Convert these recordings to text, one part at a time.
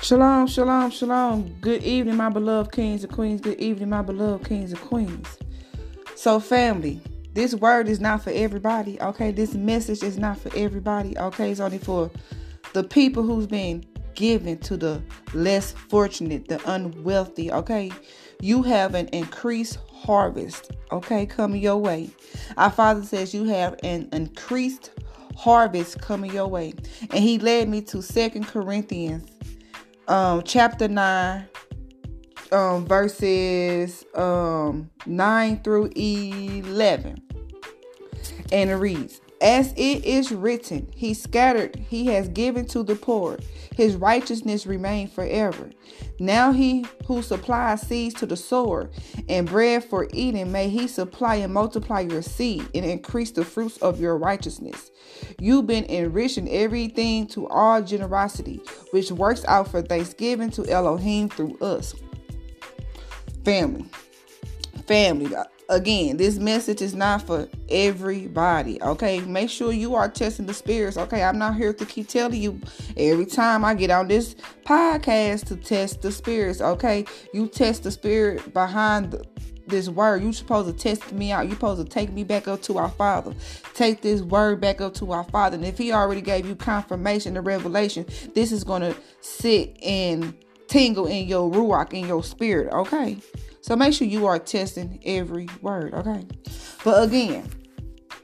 Shalom, shalom, shalom. Good evening, my beloved kings and queens. Good evening, my beloved kings and queens. So, family, this word is not for everybody, okay? This message is not for everybody, okay? It's only for the people who's been given to the less fortunate, the unwealthy, okay? You have an increased harvest, okay, coming your way. Our Father says you have an increased harvest coming your way. And He led me to Second Corinthians um, chapter 9, um, verses um, 9 through 11. And it reads, As it is written, He scattered, He has given to the poor, His righteousness remain forever. Now He who supplies seeds to the sower and bread for eating, may He supply and multiply your seed and increase the fruits of your righteousness. You've been enriching everything to all generosity, which works out for thanksgiving to Elohim through us. Family. Family. Again, this message is not for everybody. Okay. Make sure you are testing the spirits. Okay. I'm not here to keep telling you every time I get on this podcast to test the spirits. Okay. You test the spirit behind the this word. You supposed to test me out. You supposed to take me back up to our Father. Take this word back up to our Father. And if He already gave you confirmation and revelation, this is gonna sit and tingle in your ruach in your spirit. Okay. So make sure you are testing every word. Okay. But again,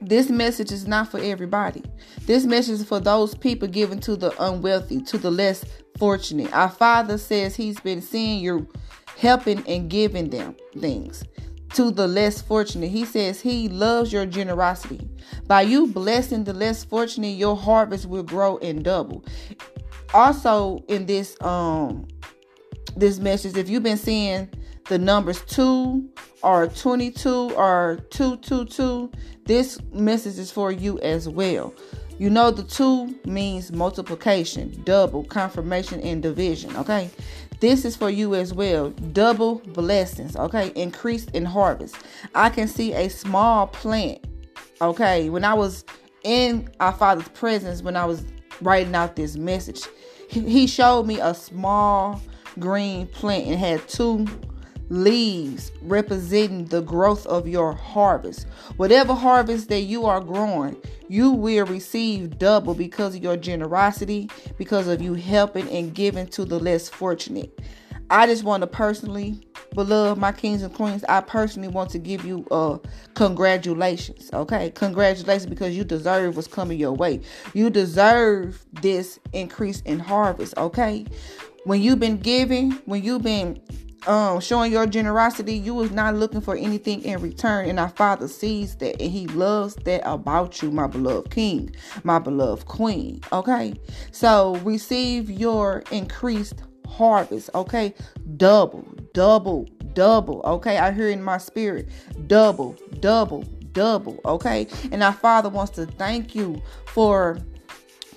this message is not for everybody. This message is for those people given to the unwealthy, to the less fortunate. Our Father says He's been seeing you helping and giving them things to the less fortunate. He says he loves your generosity. By you blessing the less fortunate, your harvest will grow and double. Also, in this um this message, if you've been seeing the numbers two or 22 or 222, this message is for you as well. You know, the two means multiplication, double, confirmation, and division. Okay. This is for you as well. Double blessings. Okay. Increased in harvest. I can see a small plant. Okay. When I was in our Father's presence, when I was writing out this message, he showed me a small green plant and had two leaves representing the growth of your harvest. Whatever harvest that you are growing, you will receive double because of your generosity, because of you helping and giving to the less fortunate. I just want to personally, beloved, my kings and queens, I personally want to give you uh congratulations. Okay. Congratulations because you deserve what's coming your way. You deserve this increase in harvest. Okay. When you've been giving, when you've been um, showing your generosity, you was not looking for anything in return. And our Father sees that and He loves that about you, my beloved King, my beloved Queen. Okay. So receive your increased harvest. Okay. Double, double, double. Okay. I hear in my spirit double, double, double. Okay. And our Father wants to thank you for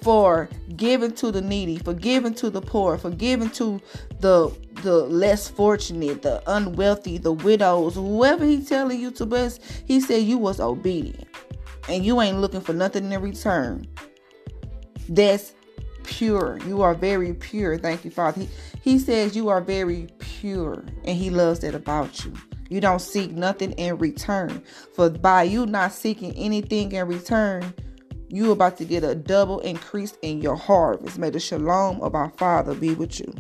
for giving to the needy, for giving to the poor, for giving to the the less fortunate, the unwealthy, the widows, whoever he's telling you to bless, he said you was obedient. And you ain't looking for nothing in return. That's pure. You are very pure. Thank you, Father. He, he says you are very pure, and he loves that about you. You don't seek nothing in return. For by you not seeking anything in return, you about to get a double increase in your harvest. May the shalom of our Father be with you.